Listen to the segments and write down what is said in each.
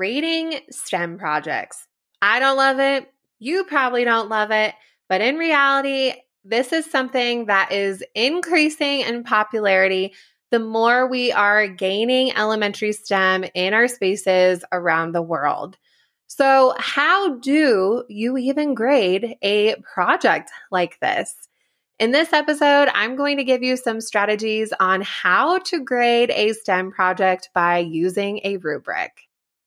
Grading STEM projects. I don't love it. You probably don't love it. But in reality, this is something that is increasing in popularity the more we are gaining elementary STEM in our spaces around the world. So, how do you even grade a project like this? In this episode, I'm going to give you some strategies on how to grade a STEM project by using a rubric.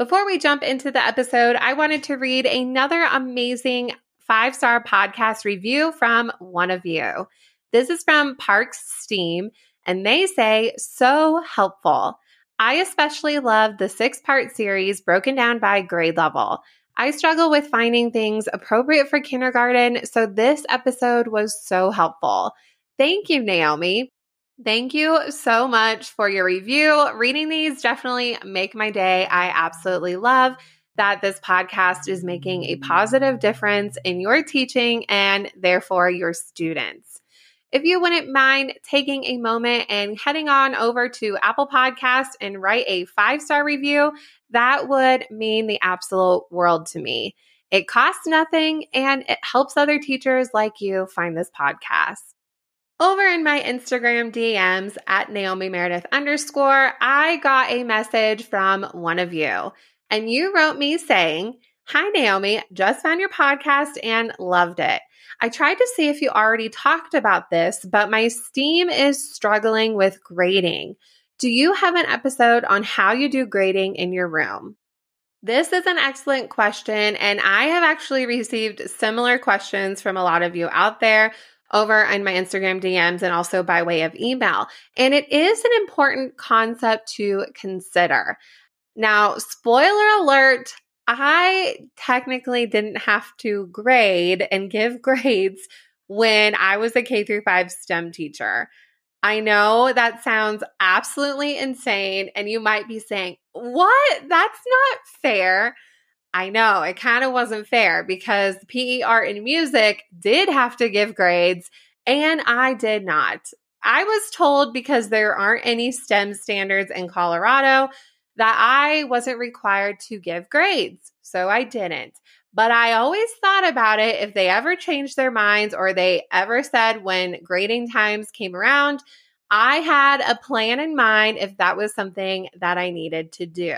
Before we jump into the episode, I wanted to read another amazing five star podcast review from one of you. This is from Parks Steam, and they say, so helpful. I especially love the six part series broken down by grade level. I struggle with finding things appropriate for kindergarten, so this episode was so helpful. Thank you, Naomi. Thank you so much for your review. Reading these definitely make my day. I absolutely love that this podcast is making a positive difference in your teaching and therefore your students. If you wouldn't mind taking a moment and heading on over to Apple Podcast and write a five star review, that would mean the absolute world to me. It costs nothing and it helps other teachers like you find this podcast. Over in my Instagram DMs at Naomi Meredith underscore, I got a message from one of you. And you wrote me saying, Hi, Naomi, just found your podcast and loved it. I tried to see if you already talked about this, but my Steam is struggling with grading. Do you have an episode on how you do grading in your room? This is an excellent question, and I have actually received similar questions from a lot of you out there over on my Instagram DMs and also by way of email. And it is an important concept to consider. Now, spoiler alert, I technically didn't have to grade and give grades when I was a K through 5 STEM teacher. I know that sounds absolutely insane and you might be saying, "What? That's not fair." I know it kind of wasn't fair because PE art and music did have to give grades and I did not. I was told because there aren't any STEM standards in Colorado that I wasn't required to give grades. So I didn't. But I always thought about it if they ever changed their minds or they ever said when grading times came around, I had a plan in mind if that was something that I needed to do.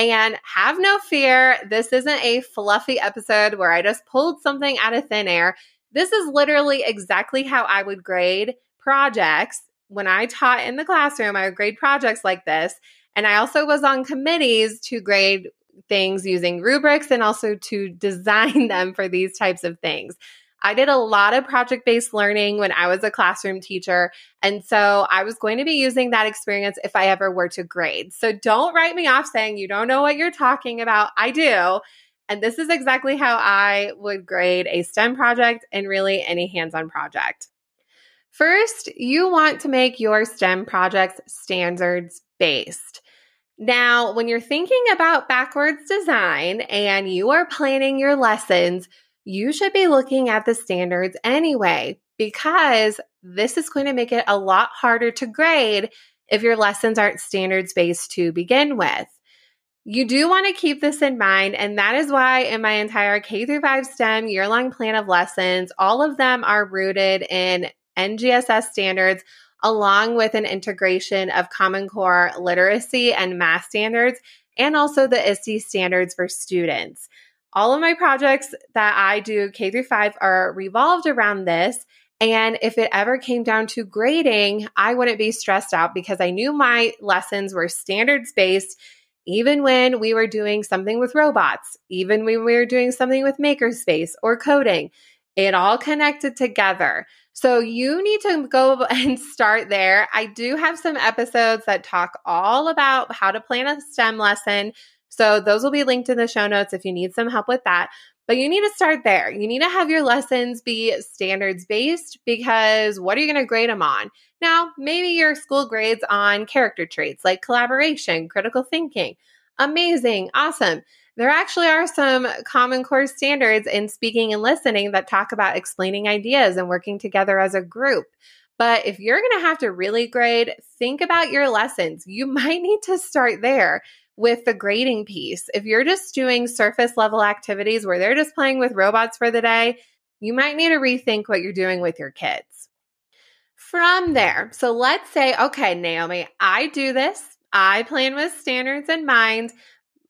And have no fear, this isn't a fluffy episode where I just pulled something out of thin air. This is literally exactly how I would grade projects. When I taught in the classroom, I would grade projects like this. And I also was on committees to grade things using rubrics and also to design them for these types of things. I did a lot of project based learning when I was a classroom teacher. And so I was going to be using that experience if I ever were to grade. So don't write me off saying you don't know what you're talking about. I do. And this is exactly how I would grade a STEM project and really any hands on project. First, you want to make your STEM projects standards based. Now, when you're thinking about backwards design and you are planning your lessons, you should be looking at the standards anyway, because this is going to make it a lot harder to grade if your lessons aren't standards based to begin with. You do want to keep this in mind, and that is why in my entire K through 5 STEM year long plan of lessons, all of them are rooted in NGSS standards, along with an integration of Common Core literacy and math standards, and also the ISTE standards for students all of my projects that I do K through five are revolved around this. And if it ever came down to grading, I wouldn't be stressed out because I knew my lessons were standards based, even when we were doing something with robots, even when we were doing something with makerspace or coding. It all connected together. So you need to go and start there. I do have some episodes that talk all about how to plan a STEM lesson. So those will be linked in the show notes if you need some help with that. But you need to start there. You need to have your lessons be standards based because what are you going to grade them on? Now, maybe your school grades on character traits like collaboration, critical thinking. Amazing, awesome. There actually are some common core standards in speaking and listening that talk about explaining ideas and working together as a group. But if you're going to have to really grade, think about your lessons. You might need to start there with the grading piece. If you're just doing surface level activities where they're just playing with robots for the day, you might need to rethink what you're doing with your kids. From there, so let's say, okay, Naomi, I do this. I plan with standards in mind.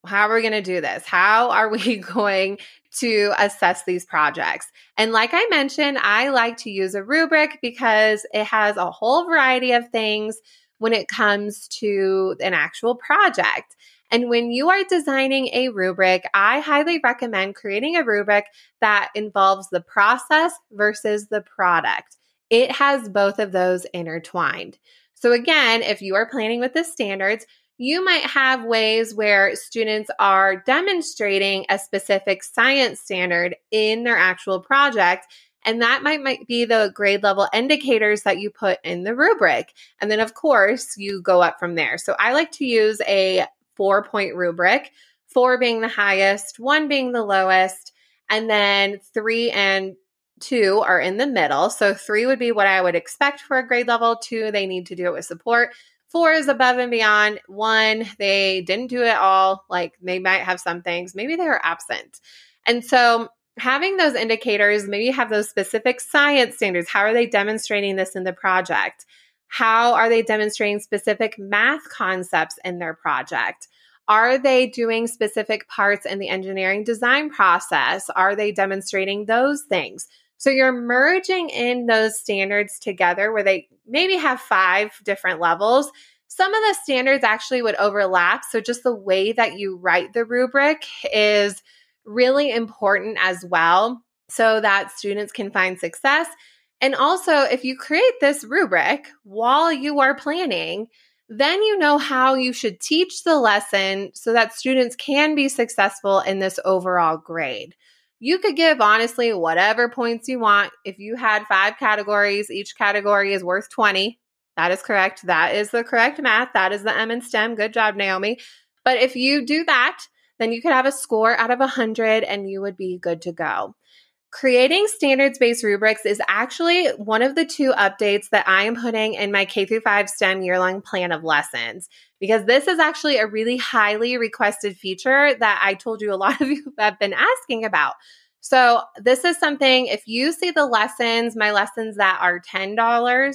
How are we going to do this? How are we going to assess these projects? And like I mentioned, I like to use a rubric because it has a whole variety of things when it comes to an actual project. And when you are designing a rubric, I highly recommend creating a rubric that involves the process versus the product. It has both of those intertwined. So, again, if you are planning with the standards, you might have ways where students are demonstrating a specific science standard in their actual project. And that might, might be the grade level indicators that you put in the rubric. And then, of course, you go up from there. So I like to use a four point rubric, four being the highest, one being the lowest, and then three and two are in the middle. So three would be what I would expect for a grade level. Two, they need to do it with support. Four is above and beyond. One, they didn't do it all. Like they might have some things, maybe they were absent. And so having those indicators, maybe have those specific science standards. How are they demonstrating this in the project? How are they demonstrating specific math concepts in their project? Are they doing specific parts in the engineering design process? Are they demonstrating those things? So you're merging in those standards together where they maybe have five different levels. Some of the standards actually would overlap. So just the way that you write the rubric is really important as well so that students can find success and also, if you create this rubric while you are planning, then you know how you should teach the lesson so that students can be successful in this overall grade. You could give honestly whatever points you want. If you had five categories, each category is worth 20. That is correct. That is the correct math. That is the M in STEM. Good job, Naomi. But if you do that, then you could have a score out of 100 and you would be good to go. Creating standards based rubrics is actually one of the two updates that I am putting in my K through 5 STEM year long plan of lessons because this is actually a really highly requested feature that I told you a lot of you have been asking about. So, this is something if you see the lessons, my lessons that are $10,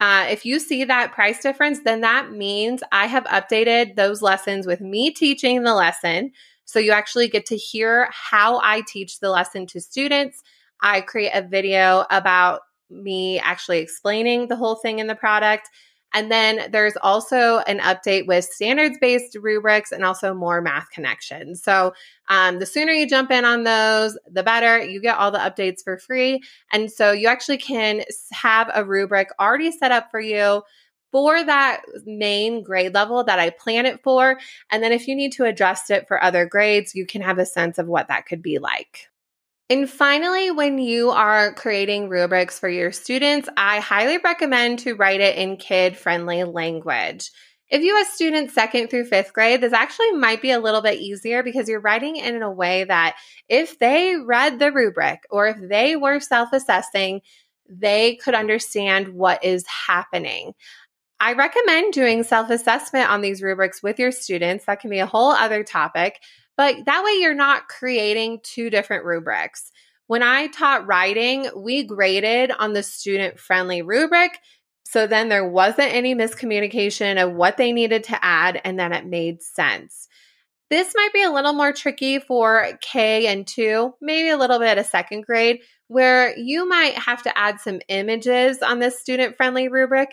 uh, if you see that price difference, then that means I have updated those lessons with me teaching the lesson. So you actually get to hear how I teach the lesson to students. I create a video about me actually explaining the whole thing in the product. And then there's also an update with standards based rubrics and also more math connections. So um, the sooner you jump in on those, the better. You get all the updates for free. And so you actually can have a rubric already set up for you for that main grade level that I plan it for. And then if you need to adjust it for other grades, you can have a sense of what that could be like. And finally, when you are creating rubrics for your students, I highly recommend to write it in kid friendly language. If you have students second through fifth grade, this actually might be a little bit easier because you're writing it in a way that if they read the rubric or if they were self assessing, they could understand what is happening. I recommend doing self assessment on these rubrics with your students. That can be a whole other topic, but that way you're not creating two different rubrics. When I taught writing, we graded on the student friendly rubric. So then there wasn't any miscommunication of what they needed to add, and then it made sense. This might be a little more tricky for K and two, maybe a little bit of second grade, where you might have to add some images on this student friendly rubric.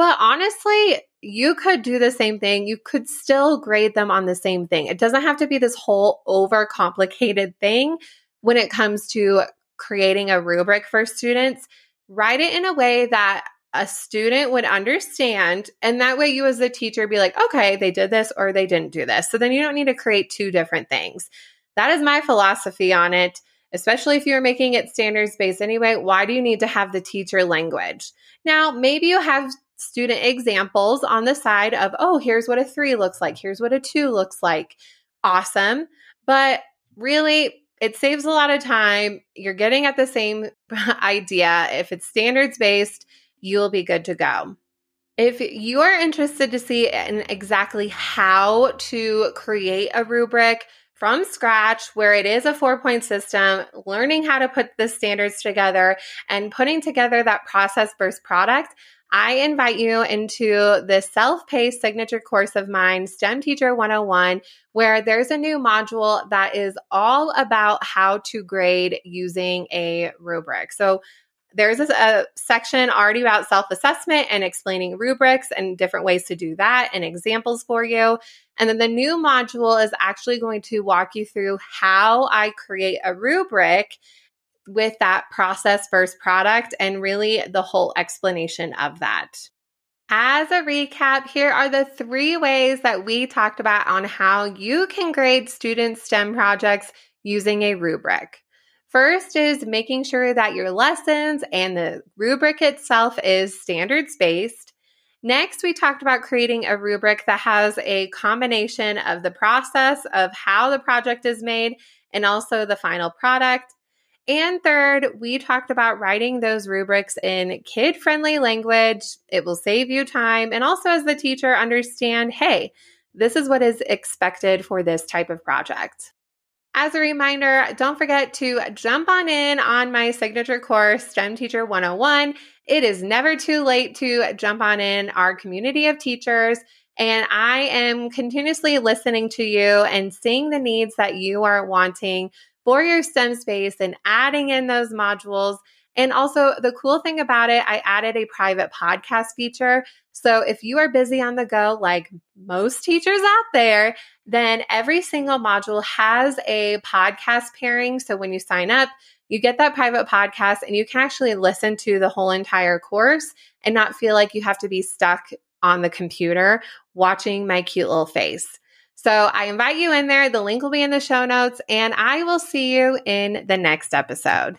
But honestly, you could do the same thing. You could still grade them on the same thing. It doesn't have to be this whole over complicated thing when it comes to creating a rubric for students. write it in a way that a student would understand. And that way, you as a teacher be like, okay, they did this or they didn't do this. So then you don't need to create two different things. That is my philosophy on it, especially if you're making it standards based anyway. Why do you need to have the teacher language? Now, maybe you have student examples on the side of, oh, here's what a three looks like, here's what a two looks like. Awesome. But really, it saves a lot of time. You're getting at the same idea. If it's standards based, you'll be good to go. If you are interested to see in exactly how to create a rubric from scratch, where it is a four point system, learning how to put the standards together and putting together that process versus product, I invite you into the self paced signature course of mine, STEM Teacher 101, where there's a new module that is all about how to grade using a rubric. So there's a, section already about self assessment and explaining rubrics and different ways to do that and examples for you. And then the new module is actually going to walk you through how I create a rubric with that process first product and really the whole explanation of that. As a recap, here are the three ways that we talked about on how you can grade student STEM projects using a rubric. First is making sure that your lessons and the rubric itself is standards based. Next, we talked about creating a rubric that has a combination of the process of how the project is made and also the final product. And third, we talked about writing those rubrics in kid friendly language. It will save you time. And also, as the teacher, understand hey, this is what is expected for this type of project. As a reminder, don't forget to jump on in on my signature course, STEM Teacher 101. It is never too late to jump on in our community of teachers. And I am continuously listening to you and seeing the needs that you are wanting for your STEM space and adding in those modules. And also, the cool thing about it, I added a private podcast feature. So if you are busy on the go, like most teachers out there, then every single module has a podcast pairing. So when you sign up, you get that private podcast and you can actually listen to the whole entire course and not feel like you have to be stuck on the computer watching my cute little face. So I invite you in there. The link will be in the show notes, and I will see you in the next episode.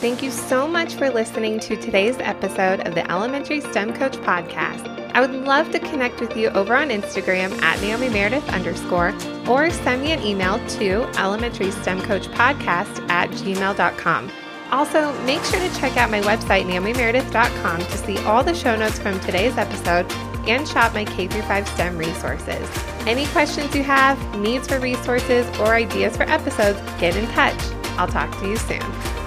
Thank you so much for listening to today's episode of the Elementary STEM Coach podcast. I would love to connect with you over on Instagram at Naomi Meredith underscore or send me an email to elementary STEM coach podcast at gmail.com. Also, make sure to check out my website, naomimeredith.com, to see all the show notes from today's episode and shop my K 5 STEM resources. Any questions you have, needs for resources, or ideas for episodes, get in touch. I'll talk to you soon.